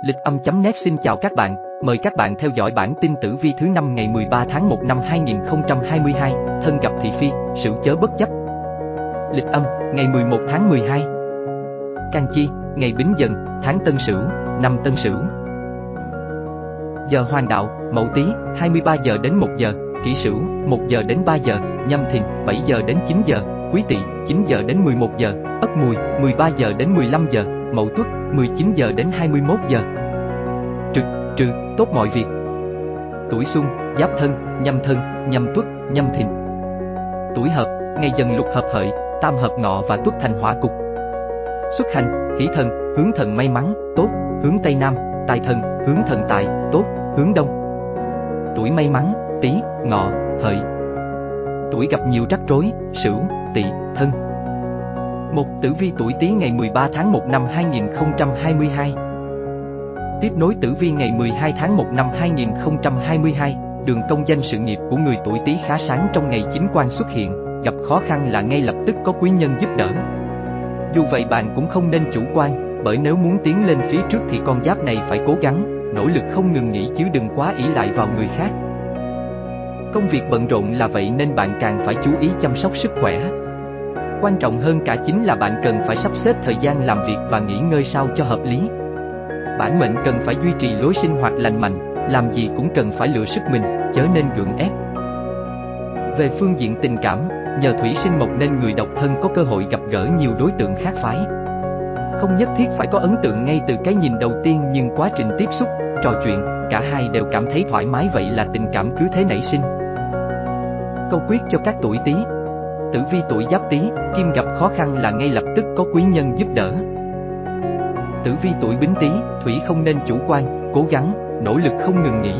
Lịch âm.net xin chào các bạn, mời các bạn theo dõi bản tin tử vi thứ năm ngày 13 tháng 1 năm 2022, thân gặp thị phi, sự chớ bất chấp. Lịch âm, ngày 11 tháng 12. Can chi, ngày bính dần, tháng tân sửu, năm tân sửu. Giờ hoàng đạo, mậu tý, 23 giờ đến 1 giờ, kỷ sửu, 1 giờ đến 3 giờ, nhâm thìn, 7 giờ đến 9 giờ, quý tỵ, 9 giờ đến 11 giờ, ất mùi, 13 giờ đến 15 giờ, mậu tuất, 19 giờ đến 21 giờ. Trực, trừ, tốt mọi việc. Tuổi Xung, giáp thân, nhâm thân, nhâm tuất, nhâm thìn. Tuổi hợp, ngày dần lục hợp hợi, tam hợp ngọ và tuất thành hỏa cục. Xuất hành, hỷ thần, hướng thần may mắn, tốt, hướng tây nam, tài thần, hướng thần tài, tốt, hướng đông. Tuổi may mắn, tý, ngọ, hợi. Tuổi gặp nhiều rắc rối, sửu, tỵ, thân. Một tử vi tuổi Tý ngày 13 tháng 1 năm 2022. Tiếp nối tử vi ngày 12 tháng 1 năm 2022, đường công danh sự nghiệp của người tuổi Tý khá sáng trong ngày chính quan xuất hiện, gặp khó khăn là ngay lập tức có quý nhân giúp đỡ. Dù vậy bạn cũng không nên chủ quan, bởi nếu muốn tiến lên phía trước thì con giáp này phải cố gắng, nỗ lực không ngừng nghỉ chứ đừng quá ỷ lại vào người khác. Công việc bận rộn là vậy nên bạn càng phải chú ý chăm sóc sức khỏe, Quan trọng hơn cả chính là bạn cần phải sắp xếp thời gian làm việc và nghỉ ngơi sao cho hợp lý. Bản mệnh cần phải duy trì lối sinh hoạt lành mạnh, làm gì cũng cần phải lựa sức mình, chớ nên gượng ép. Về phương diện tình cảm, nhờ thủy sinh mộc nên người độc thân có cơ hội gặp gỡ nhiều đối tượng khác phái. Không nhất thiết phải có ấn tượng ngay từ cái nhìn đầu tiên nhưng quá trình tiếp xúc, trò chuyện, cả hai đều cảm thấy thoải mái vậy là tình cảm cứ thế nảy sinh. Câu quyết cho các tuổi Tý Tử vi tuổi Giáp Tý, Kim gặp khó khăn là ngay lập tức có quý nhân giúp đỡ. Tử vi tuổi Bính Tý, Thủy không nên chủ quan, cố gắng, nỗ lực không ngừng nghỉ.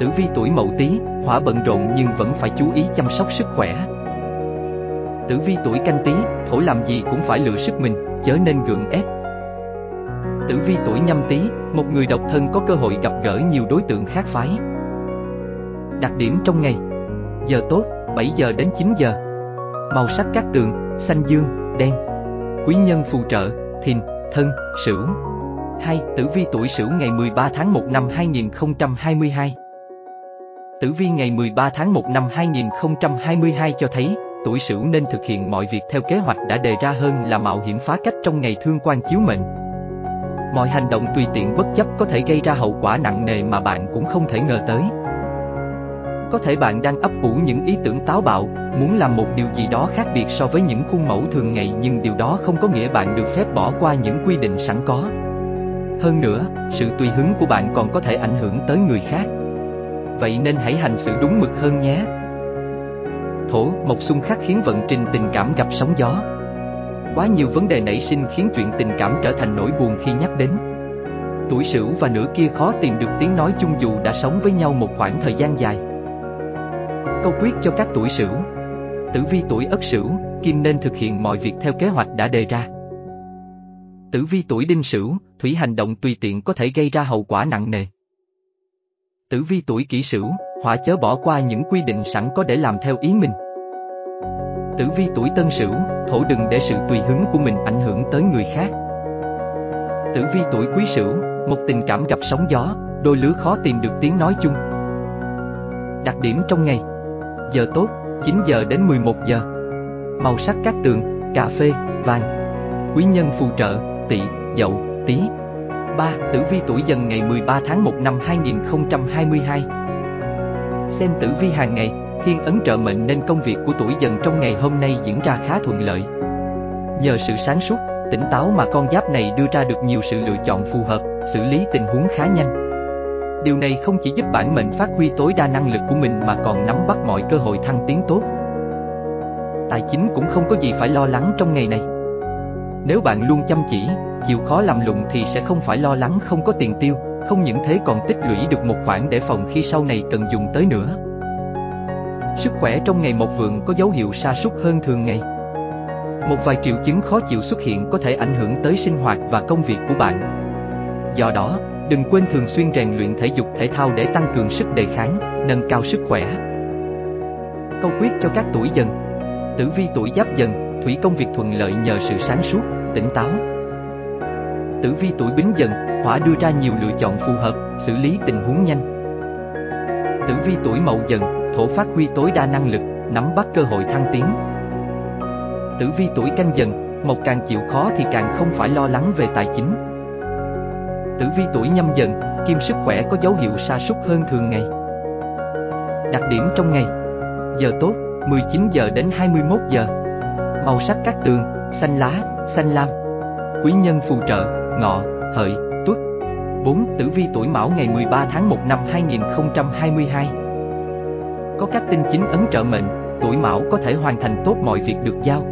Tử vi tuổi Mậu Tý, Hỏa bận rộn nhưng vẫn phải chú ý chăm sóc sức khỏe. Tử vi tuổi Canh Tý, Thổ làm gì cũng phải lựa sức mình, chớ nên gượng ép. Tử vi tuổi Nhâm Tý, một người độc thân có cơ hội gặp gỡ nhiều đối tượng khác phái. Đặc điểm trong ngày Giờ tốt, 7 giờ đến 9 giờ. Màu sắc các tường, xanh dương, đen. Quý nhân phù trợ, thìn, thân, sửu. 2. Tử vi tuổi sửu ngày 13 tháng 1 năm 2022 Tử vi ngày 13 tháng 1 năm 2022 cho thấy, tuổi sửu nên thực hiện mọi việc theo kế hoạch đã đề ra hơn là mạo hiểm phá cách trong ngày thương quan chiếu mệnh. Mọi hành động tùy tiện bất chấp có thể gây ra hậu quả nặng nề mà bạn cũng không thể ngờ tới. Có thể bạn đang ấp ủ những ý tưởng táo bạo, muốn làm một điều gì đó khác biệt so với những khuôn mẫu thường ngày nhưng điều đó không có nghĩa bạn được phép bỏ qua những quy định sẵn có. Hơn nữa, sự tùy hứng của bạn còn có thể ảnh hưởng tới người khác. Vậy nên hãy hành xử đúng mực hơn nhé. Thổ, một xung khắc khiến vận trình tình cảm gặp sóng gió. Quá nhiều vấn đề nảy sinh khiến chuyện tình cảm trở thành nỗi buồn khi nhắc đến. Tuổi sửu và nửa kia khó tìm được tiếng nói chung dù đã sống với nhau một khoảng thời gian dài. Câu quyết cho các tuổi sửu Tử vi tuổi ất sửu, kim nên thực hiện mọi việc theo kế hoạch đã đề ra. Tử vi tuổi đinh sửu, thủy hành động tùy tiện có thể gây ra hậu quả nặng nề. Tử vi tuổi kỷ sửu, hỏa chớ bỏ qua những quy định sẵn có để làm theo ý mình. Tử vi tuổi tân sửu, thổ đừng để sự tùy hứng của mình ảnh hưởng tới người khác. Tử vi tuổi quý sửu, một tình cảm gặp sóng gió, đôi lứa khó tìm được tiếng nói chung. Đặc điểm trong ngày Giờ tốt, 9 giờ đến 11 giờ. Màu sắc các tường, cà phê, vàng. Quý nhân phù trợ, tỵ, dậu, tý. 3. Tử vi tuổi dần ngày 13 tháng 1 năm 2022 Xem tử vi hàng ngày, thiên ấn trợ mệnh nên công việc của tuổi dần trong ngày hôm nay diễn ra khá thuận lợi. Nhờ sự sáng suốt, tỉnh táo mà con giáp này đưa ra được nhiều sự lựa chọn phù hợp, xử lý tình huống khá nhanh. Điều này không chỉ giúp bản mệnh phát huy tối đa năng lực của mình mà còn nắm bắt mọi cơ hội thăng tiến tốt. Tài chính cũng không có gì phải lo lắng trong ngày này. Nếu bạn luôn chăm chỉ, chịu khó làm lụng thì sẽ không phải lo lắng không có tiền tiêu, không những thế còn tích lũy được một khoản để phòng khi sau này cần dùng tới nữa. Sức khỏe trong ngày một vượng có dấu hiệu sa sút hơn thường ngày. Một vài triệu chứng khó chịu xuất hiện có thể ảnh hưởng tới sinh hoạt và công việc của bạn. Do đó, Đừng quên thường xuyên rèn luyện thể dục thể thao để tăng cường sức đề kháng, nâng cao sức khỏe. Câu quyết cho các tuổi dần Tử vi tuổi giáp dần, thủy công việc thuận lợi nhờ sự sáng suốt, tỉnh táo. Tử vi tuổi Bính Dần, Hỏa đưa ra nhiều lựa chọn phù hợp, xử lý tình huống nhanh. Tử vi tuổi Mậu Dần, Thổ phát huy tối đa năng lực, nắm bắt cơ hội thăng tiến. Tử vi tuổi Canh Dần, Mộc càng chịu khó thì càng không phải lo lắng về tài chính. Tử vi tuổi Nhâm Dần, Kim sức khỏe có dấu hiệu sa sút hơn thường ngày. Đặc điểm trong ngày. Giờ tốt, 19 giờ đến 21 giờ. Màu sắc các tường, xanh lá, xanh lam. Quý nhân phù trợ, ngọ, hợi, tuất. 4. Tử vi tuổi mão ngày 13 tháng 1 năm 2022 Có các tinh chính ấn trợ mệnh, tuổi mão có thể hoàn thành tốt mọi việc được giao.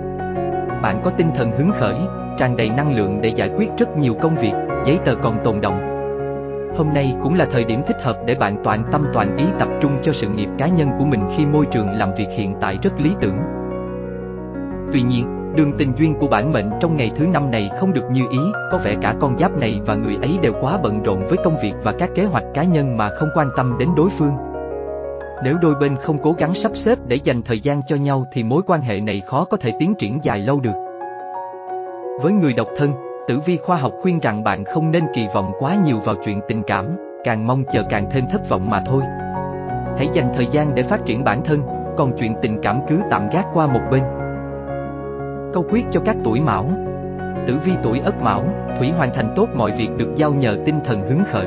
Bạn có tinh thần hứng khởi, tràn đầy năng lượng để giải quyết rất nhiều công việc, giấy tờ còn tồn động Hôm nay cũng là thời điểm thích hợp để bạn toàn tâm toàn ý tập trung cho sự nghiệp cá nhân của mình khi môi trường làm việc hiện tại rất lý tưởng. Tuy nhiên, đường tình duyên của bản mệnh trong ngày thứ năm này không được như ý, có vẻ cả con giáp này và người ấy đều quá bận rộn với công việc và các kế hoạch cá nhân mà không quan tâm đến đối phương. Nếu đôi bên không cố gắng sắp xếp để dành thời gian cho nhau thì mối quan hệ này khó có thể tiến triển dài lâu được. Với người độc thân, Tử vi khoa học khuyên rằng bạn không nên kỳ vọng quá nhiều vào chuyện tình cảm, càng mong chờ càng thêm thất vọng mà thôi. Hãy dành thời gian để phát triển bản thân, còn chuyện tình cảm cứ tạm gác qua một bên. Câu quyết cho các tuổi mão Tử vi tuổi ất mão, Thủy hoàn thành tốt mọi việc được giao nhờ tinh thần hứng khởi.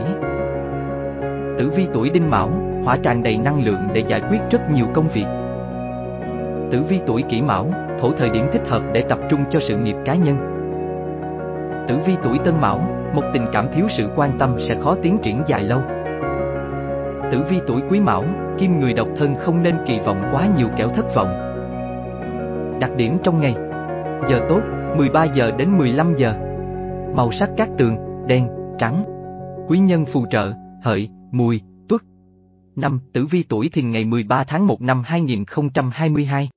Tử vi tuổi đinh mão, hỏa tràn đầy năng lượng để giải quyết rất nhiều công việc. Tử vi tuổi kỷ mão, thổ thời điểm thích hợp để tập trung cho sự nghiệp cá nhân. Tử vi tuổi Tân Mão, một tình cảm thiếu sự quan tâm sẽ khó tiến triển dài lâu. Tử vi tuổi Quý Mão, kim người độc thân không nên kỳ vọng quá nhiều kẻo thất vọng. Đặc điểm trong ngày Giờ tốt, 13 giờ đến 15 giờ Màu sắc các tường, đen, trắng Quý nhân phù trợ, hợi, mùi, Năm Tử vi tuổi thìn ngày 13 tháng 1 năm 2022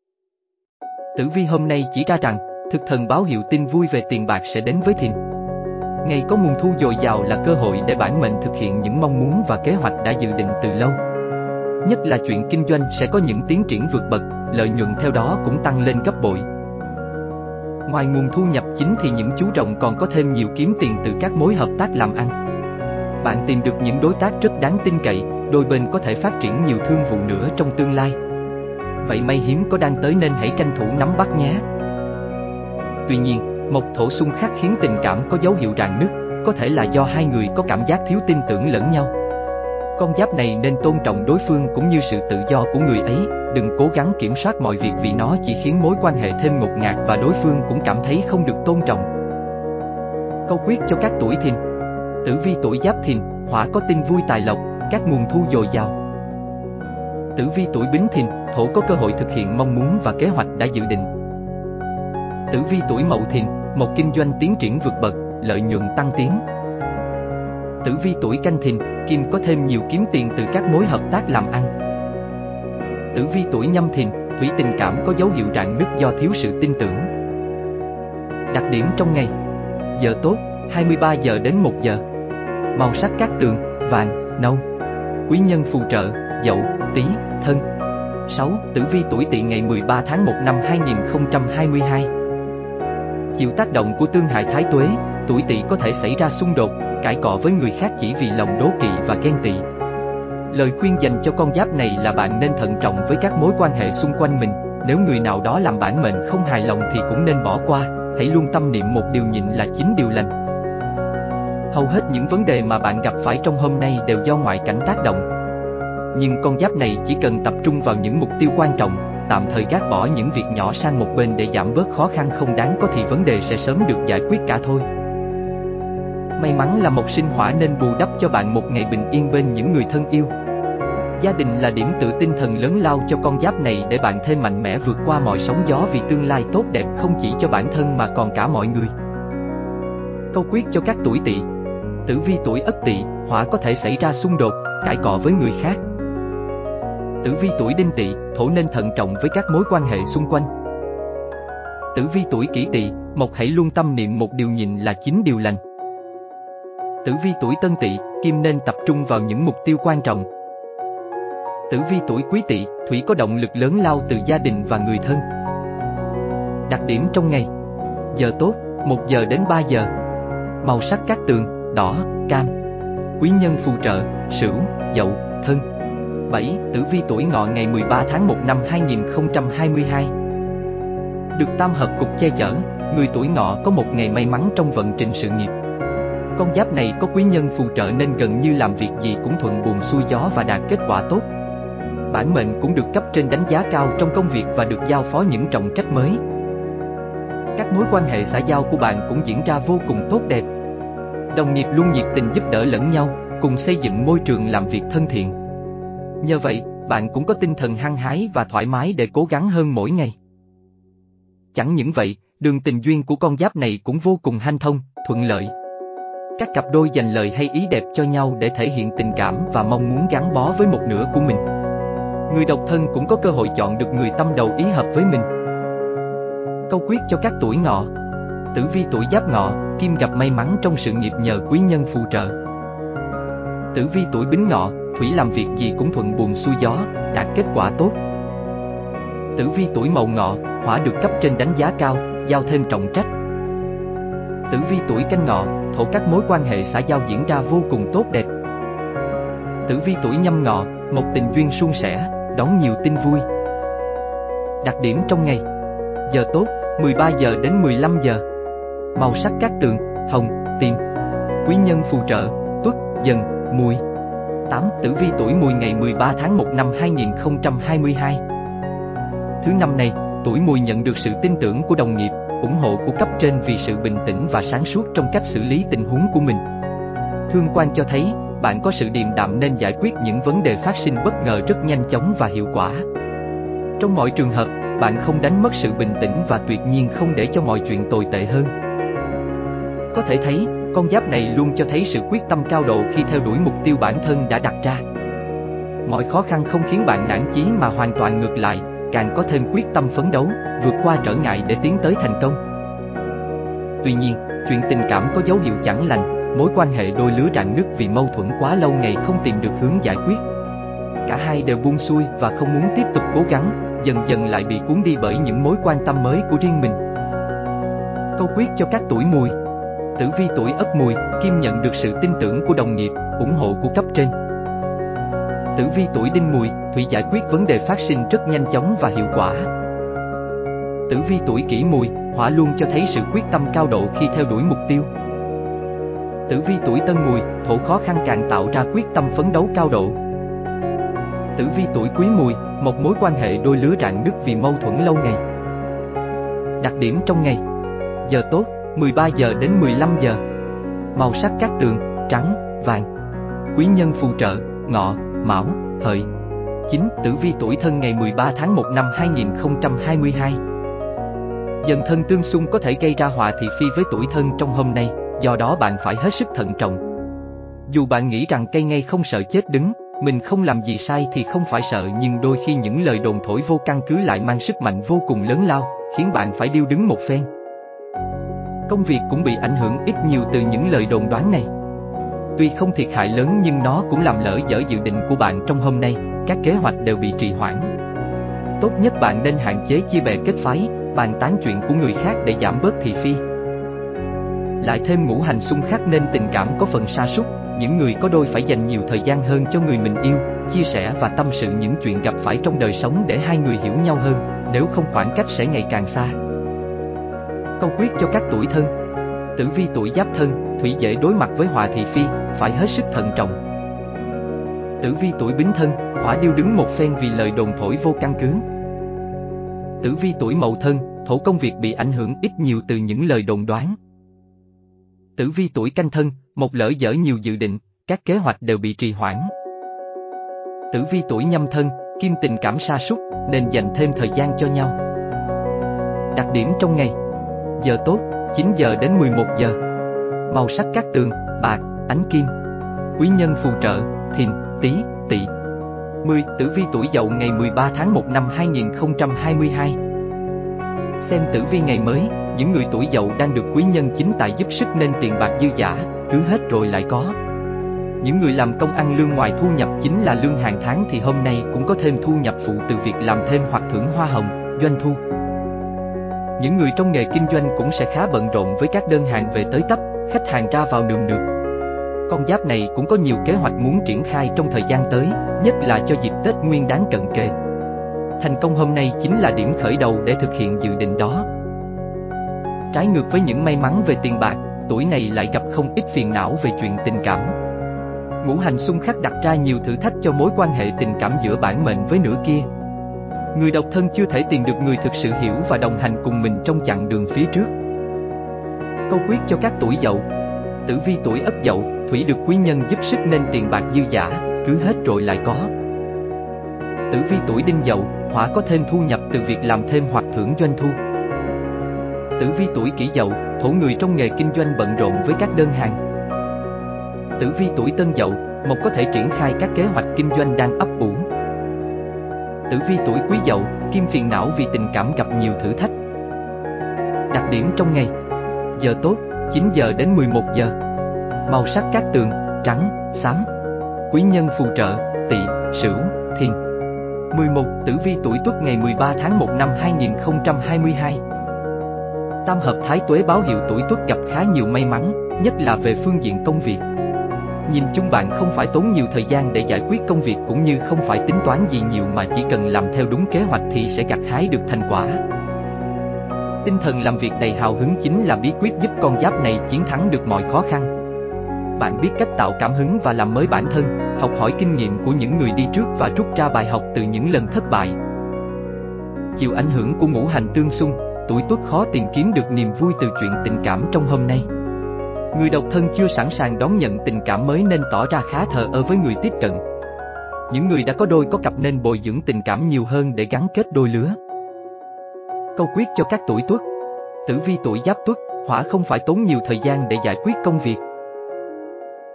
Tử vi hôm nay chỉ ra rằng thực thần báo hiệu tin vui về tiền bạc sẽ đến với thìn. Ngày có nguồn thu dồi dào là cơ hội để bản mệnh thực hiện những mong muốn và kế hoạch đã dự định từ lâu. Nhất là chuyện kinh doanh sẽ có những tiến triển vượt bậc, lợi nhuận theo đó cũng tăng lên gấp bội. Ngoài nguồn thu nhập chính thì những chú rồng còn có thêm nhiều kiếm tiền từ các mối hợp tác làm ăn. Bạn tìm được những đối tác rất đáng tin cậy, đôi bên có thể phát triển nhiều thương vụ nữa trong tương lai. Vậy may hiếm có đang tới nên hãy tranh thủ nắm bắt nhé. Tuy nhiên, một thổ xung khắc khiến tình cảm có dấu hiệu rạn nứt, có thể là do hai người có cảm giác thiếu tin tưởng lẫn nhau. Con giáp này nên tôn trọng đối phương cũng như sự tự do của người ấy, đừng cố gắng kiểm soát mọi việc vì nó chỉ khiến mối quan hệ thêm ngột ngạt và đối phương cũng cảm thấy không được tôn trọng. Câu quyết cho các tuổi thìn Tử vi tuổi giáp thìn, hỏa có tin vui tài lộc, các nguồn thu dồi dào. Tử vi tuổi bính thìn, thổ có cơ hội thực hiện mong muốn và kế hoạch đã dự định. Tử vi tuổi Mậu Thìn, một kinh doanh tiến triển vượt bậc, lợi nhuận tăng tiến. Tử vi tuổi Canh Thìn, Kim có thêm nhiều kiếm tiền từ các mối hợp tác làm ăn. Tử vi tuổi Nhâm Thìn, thủy tình cảm có dấu hiệu rạn nứt do thiếu sự tin tưởng. Đặc điểm trong ngày Giờ tốt, 23 giờ đến 1 giờ Màu sắc các tường, vàng, nâu Quý nhân phù trợ, dậu, tí, thân 6. Tử vi tuổi tỵ ngày 13 tháng 1 năm 2022 chịu tác động của tương hại thái tuế, tuổi tỵ có thể xảy ra xung đột, cãi cọ với người khác chỉ vì lòng đố kỵ và ghen tị. Lời khuyên dành cho con giáp này là bạn nên thận trọng với các mối quan hệ xung quanh mình, nếu người nào đó làm bản mệnh không hài lòng thì cũng nên bỏ qua, hãy luôn tâm niệm một điều nhịn là chính điều lành. Hầu hết những vấn đề mà bạn gặp phải trong hôm nay đều do ngoại cảnh tác động. Nhưng con giáp này chỉ cần tập trung vào những mục tiêu quan trọng, tạm thời gác bỏ những việc nhỏ sang một bên để giảm bớt khó khăn không đáng có thì vấn đề sẽ sớm được giải quyết cả thôi. May mắn là một sinh hỏa nên bù đắp cho bạn một ngày bình yên bên những người thân yêu. Gia đình là điểm tự tinh thần lớn lao cho con giáp này để bạn thêm mạnh mẽ vượt qua mọi sóng gió vì tương lai tốt đẹp không chỉ cho bản thân mà còn cả mọi người. Câu quyết cho các tuổi tỵ Tử vi tuổi ất tỵ, hỏa có thể xảy ra xung đột, cãi cọ với người khác, Tử vi tuổi đinh tỵ, thổ nên thận trọng với các mối quan hệ xung quanh. Tử vi tuổi kỷ tỵ, mộc hãy luôn tâm niệm một điều nhịn là chính điều lành. Tử vi tuổi tân tỵ, kim nên tập trung vào những mục tiêu quan trọng. Tử vi tuổi quý tỵ, thủy có động lực lớn lao từ gia đình và người thân. Đặc điểm trong ngày Giờ tốt, 1 giờ đến 3 giờ Màu sắc các tường, đỏ, cam. Quý nhân phù trợ, Sửu, Dậu, Thân. 7. Tử vi tuổi ngọ ngày 13 tháng 1 năm 2022 Được tam hợp cục che chở, người tuổi ngọ có một ngày may mắn trong vận trình sự nghiệp. Con giáp này có quý nhân phù trợ nên gần như làm việc gì cũng thuận buồm xuôi gió và đạt kết quả tốt. Bản mệnh cũng được cấp trên đánh giá cao trong công việc và được giao phó những trọng trách mới. Các mối quan hệ xã giao của bạn cũng diễn ra vô cùng tốt đẹp. Đồng nghiệp luôn nhiệt tình giúp đỡ lẫn nhau, cùng xây dựng môi trường làm việc thân thiện. Nhờ vậy, bạn cũng có tinh thần hăng hái và thoải mái để cố gắng hơn mỗi ngày. Chẳng những vậy, đường tình duyên của con giáp này cũng vô cùng hanh thông, thuận lợi. Các cặp đôi dành lời hay ý đẹp cho nhau để thể hiện tình cảm và mong muốn gắn bó với một nửa của mình. Người độc thân cũng có cơ hội chọn được người tâm đầu ý hợp với mình. Câu quyết cho các tuổi ngọ Tử vi tuổi giáp ngọ, kim gặp may mắn trong sự nghiệp nhờ quý nhân phù trợ. Tử vi tuổi bính ngọ, thủy làm việc gì cũng thuận buồm xuôi gió, đạt kết quả tốt. Tử vi tuổi mậu ngọ, hỏa được cấp trên đánh giá cao, giao thêm trọng trách. Tử vi tuổi canh ngọ, thổ các mối quan hệ xã giao diễn ra vô cùng tốt đẹp. Tử vi tuổi nhâm ngọ, một tình duyên suôn sẻ, đón nhiều tin vui. Đặc điểm trong ngày Giờ tốt, 13 giờ đến 15 giờ Màu sắc các tường, hồng, tím Quý nhân phù trợ, tuất, dần, mùi 8. Tử vi tuổi mùi ngày 13 tháng 1 năm 2022 Thứ năm này, tuổi mùi nhận được sự tin tưởng của đồng nghiệp, ủng hộ của cấp trên vì sự bình tĩnh và sáng suốt trong cách xử lý tình huống của mình. Thương quan cho thấy, bạn có sự điềm đạm nên giải quyết những vấn đề phát sinh bất ngờ rất nhanh chóng và hiệu quả. Trong mọi trường hợp, bạn không đánh mất sự bình tĩnh và tuyệt nhiên không để cho mọi chuyện tồi tệ hơn. Có thể thấy, con giáp này luôn cho thấy sự quyết tâm cao độ khi theo đuổi mục tiêu bản thân đã đặt ra. Mọi khó khăn không khiến bạn nản chí mà hoàn toàn ngược lại, càng có thêm quyết tâm phấn đấu, vượt qua trở ngại để tiến tới thành công. Tuy nhiên, chuyện tình cảm có dấu hiệu chẳng lành, mối quan hệ đôi lứa rạn nứt vì mâu thuẫn quá lâu ngày không tìm được hướng giải quyết. Cả hai đều buông xuôi và không muốn tiếp tục cố gắng, dần dần lại bị cuốn đi bởi những mối quan tâm mới của riêng mình. Câu quyết cho các tuổi mùi Tử vi tuổi ất mùi, Kim nhận được sự tin tưởng của đồng nghiệp, ủng hộ của cấp trên. Tử vi tuổi đinh mùi, Thủy giải quyết vấn đề phát sinh rất nhanh chóng và hiệu quả. Tử vi tuổi kỷ mùi, Hỏa luôn cho thấy sự quyết tâm cao độ khi theo đuổi mục tiêu. Tử vi tuổi tân mùi, Thổ khó khăn càng tạo ra quyết tâm phấn đấu cao độ. Tử vi tuổi quý mùi, một mối quan hệ đôi lứa rạn nứt vì mâu thuẫn lâu ngày. Đặc điểm trong ngày Giờ tốt, 13 giờ đến 15 giờ Màu sắc các tường, trắng, vàng Quý nhân phù trợ, ngọ, mão, hợi 9. Tử vi tuổi thân ngày 13 tháng 1 năm 2022 Dần thân tương xung có thể gây ra hòa thị phi với tuổi thân trong hôm nay, do đó bạn phải hết sức thận trọng. Dù bạn nghĩ rằng cây ngay không sợ chết đứng, mình không làm gì sai thì không phải sợ nhưng đôi khi những lời đồn thổi vô căn cứ lại mang sức mạnh vô cùng lớn lao, khiến bạn phải điêu đứng một phen. Công việc cũng bị ảnh hưởng ít nhiều từ những lời đồn đoán này. Tuy không thiệt hại lớn nhưng nó cũng làm lỡ dở dự định của bạn trong hôm nay, các kế hoạch đều bị trì hoãn. Tốt nhất bạn nên hạn chế chia bè kết phái, bàn tán chuyện của người khác để giảm bớt thị phi. Lại thêm ngũ hành xung khắc nên tình cảm có phần sa sút, những người có đôi phải dành nhiều thời gian hơn cho người mình yêu, chia sẻ và tâm sự những chuyện gặp phải trong đời sống để hai người hiểu nhau hơn, nếu không khoảng cách sẽ ngày càng xa. Câu quyết cho các tuổi thân Tử vi tuổi giáp thân, thủy dễ đối mặt với họa thị phi, phải hết sức thận trọng. Tử vi tuổi bính thân, hỏa điêu đứng một phen vì lời đồn thổi vô căn cứ. Tử vi tuổi mậu thân, thổ công việc bị ảnh hưởng ít nhiều từ những lời đồn đoán. Tử vi tuổi canh thân, một lỡ dở nhiều dự định, các kế hoạch đều bị trì hoãn. Tử vi tuổi nhâm thân, kim tình cảm sa sút nên dành thêm thời gian cho nhau. Đặc điểm trong ngày Giờ tốt, 9 giờ đến 11 giờ Màu sắc các tường, bạc, ánh kim Quý nhân phù trợ, thìn, tý, tỵ 10. Tử vi tuổi dậu ngày 13 tháng 1 năm 2022 Xem tử vi ngày mới, những người tuổi dậu đang được quý nhân chính tài giúp sức nên tiền bạc dư giả, cứ hết rồi lại có. Những người làm công ăn lương ngoài thu nhập chính là lương hàng tháng thì hôm nay cũng có thêm thu nhập phụ từ việc làm thêm hoặc thưởng hoa hồng, doanh thu. Những người trong nghề kinh doanh cũng sẽ khá bận rộn với các đơn hàng về tới tấp, khách hàng ra vào nườm nượp. Con giáp này cũng có nhiều kế hoạch muốn triển khai trong thời gian tới, nhất là cho dịp Tết Nguyên đáng cận kề. Thành công hôm nay chính là điểm khởi đầu để thực hiện dự định đó. Trái ngược với những may mắn về tiền bạc, tuổi này lại gặp không ít phiền não về chuyện tình cảm. Ngũ hành xung khắc đặt ra nhiều thử thách cho mối quan hệ tình cảm giữa bản mệnh với nửa kia. Người độc thân chưa thể tìm được người thực sự hiểu và đồng hành cùng mình trong chặng đường phía trước. Câu quyết cho các tuổi dậu Tử vi tuổi ất dậu, thủy được quý nhân giúp sức nên tiền bạc dư giả, cứ hết rồi lại có. Tử vi tuổi đinh dậu, hỏa có thêm thu nhập từ việc làm thêm hoặc thưởng doanh thu. Tử vi tuổi kỷ dậu, thổ người trong nghề kinh doanh bận rộn với các đơn hàng. Tử vi tuổi tân dậu, mộc có thể triển khai các kế hoạch kinh doanh đang ấp ủ. Tử vi tuổi quý dậu, kim phiền não vì tình cảm gặp nhiều thử thách. Đặc điểm trong ngày Giờ tốt, 9 giờ đến 11 giờ Màu sắc các tường, trắng, xám Quý nhân phù trợ, tỵ, sửu, thiền. 11. Tử vi tuổi Tuất ngày 13 tháng 1 năm 2022 Tam hợp thái tuế báo hiệu tuổi Tuất gặp khá nhiều may mắn, nhất là về phương diện công việc. Nhìn chung bạn không phải tốn nhiều thời gian để giải quyết công việc cũng như không phải tính toán gì nhiều mà chỉ cần làm theo đúng kế hoạch thì sẽ gặt hái được thành quả. Tinh thần làm việc đầy hào hứng chính là bí quyết giúp con giáp này chiến thắng được mọi khó khăn. Bạn biết cách tạo cảm hứng và làm mới bản thân, học hỏi kinh nghiệm của những người đi trước và rút ra bài học từ những lần thất bại. Chịu ảnh hưởng của ngũ hành tương xung, tuổi tuất khó tìm kiếm được niềm vui từ chuyện tình cảm trong hôm nay. Người độc thân chưa sẵn sàng đón nhận tình cảm mới nên tỏ ra khá thờ ơ với người tiếp cận. Những người đã có đôi có cặp nên bồi dưỡng tình cảm nhiều hơn để gắn kết đôi lứa. Câu quyết cho các tuổi tuất Tử vi tuổi giáp tuất, hỏa không phải tốn nhiều thời gian để giải quyết công việc.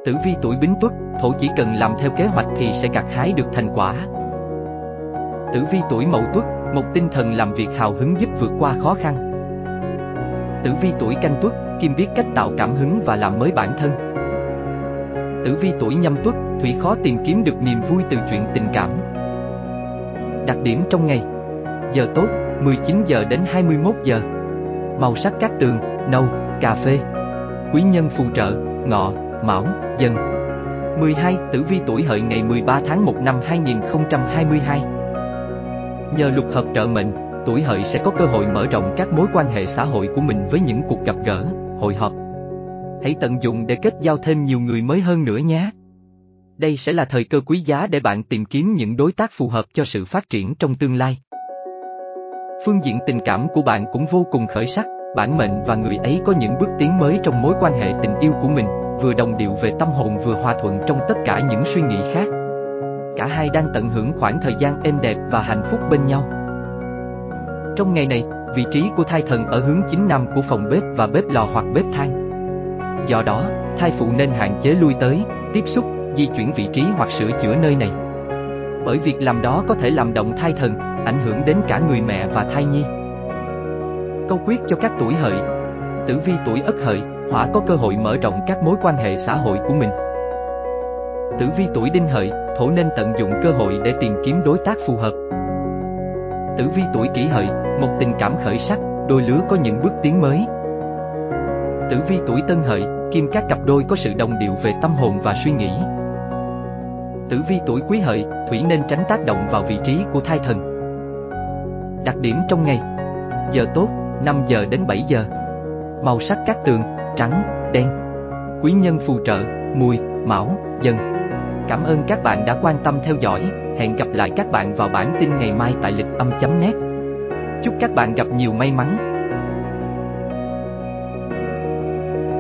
Tử vi tuổi bính tuất, thổ chỉ cần làm theo kế hoạch thì sẽ gặt hái được thành quả. Tử vi tuổi mậu tuất, một tinh thần làm việc hào hứng giúp vượt qua khó khăn. Tử vi tuổi canh tuất, kim biết cách tạo cảm hứng và làm mới bản thân. Tử vi tuổi nhâm tuất, thủy khó tìm kiếm được niềm vui từ chuyện tình cảm. Đặc điểm trong ngày Giờ tốt, 19 giờ đến 21 giờ. Màu sắc các tường, nâu, cà phê. Quý nhân phù trợ, ngọ, mão, dần. 12. Tử vi tuổi hợi ngày 13 tháng 1 năm 2022 Nhờ lục hợp trợ mệnh, tuổi hợi sẽ có cơ hội mở rộng các mối quan hệ xã hội của mình với những cuộc gặp gỡ, hội họp. Hãy tận dụng để kết giao thêm nhiều người mới hơn nữa nhé. Đây sẽ là thời cơ quý giá để bạn tìm kiếm những đối tác phù hợp cho sự phát triển trong tương lai. Phương diện tình cảm của bạn cũng vô cùng khởi sắc, bản mệnh và người ấy có những bước tiến mới trong mối quan hệ tình yêu của mình, vừa đồng điệu về tâm hồn vừa hòa thuận trong tất cả những suy nghĩ khác. Cả hai đang tận hưởng khoảng thời gian êm đẹp và hạnh phúc bên nhau. Trong ngày này, vị trí của thai thần ở hướng chính nam của phòng bếp và bếp lò hoặc bếp than. Do đó, thai phụ nên hạn chế lui tới, tiếp xúc, di chuyển vị trí hoặc sửa chữa nơi này. Bởi việc làm đó có thể làm động thai thần, ảnh hưởng đến cả người mẹ và thai nhi. Câu quyết cho các tuổi hợi Tử vi tuổi ất hợi, hỏa có cơ hội mở rộng các mối quan hệ xã hội của mình. Tử vi tuổi đinh hợi, thổ nên tận dụng cơ hội để tìm kiếm đối tác phù hợp. Tử vi tuổi kỷ hợi, một tình cảm khởi sắc, đôi lứa có những bước tiến mới. Tử vi tuổi tân hợi, kim các cặp đôi có sự đồng điệu về tâm hồn và suy nghĩ. Tử vi tuổi quý hợi, thủy nên tránh tác động vào vị trí của thai thần. Đặc điểm trong ngày Giờ tốt, 5 giờ đến 7 giờ Màu sắc các tường, trắng, đen Quý nhân phù trợ, mùi, mão, dần Cảm ơn các bạn đã quan tâm theo dõi. Hẹn gặp lại các bạn vào bản tin ngày mai tại lịch âm.net Chúc các bạn gặp nhiều may mắn.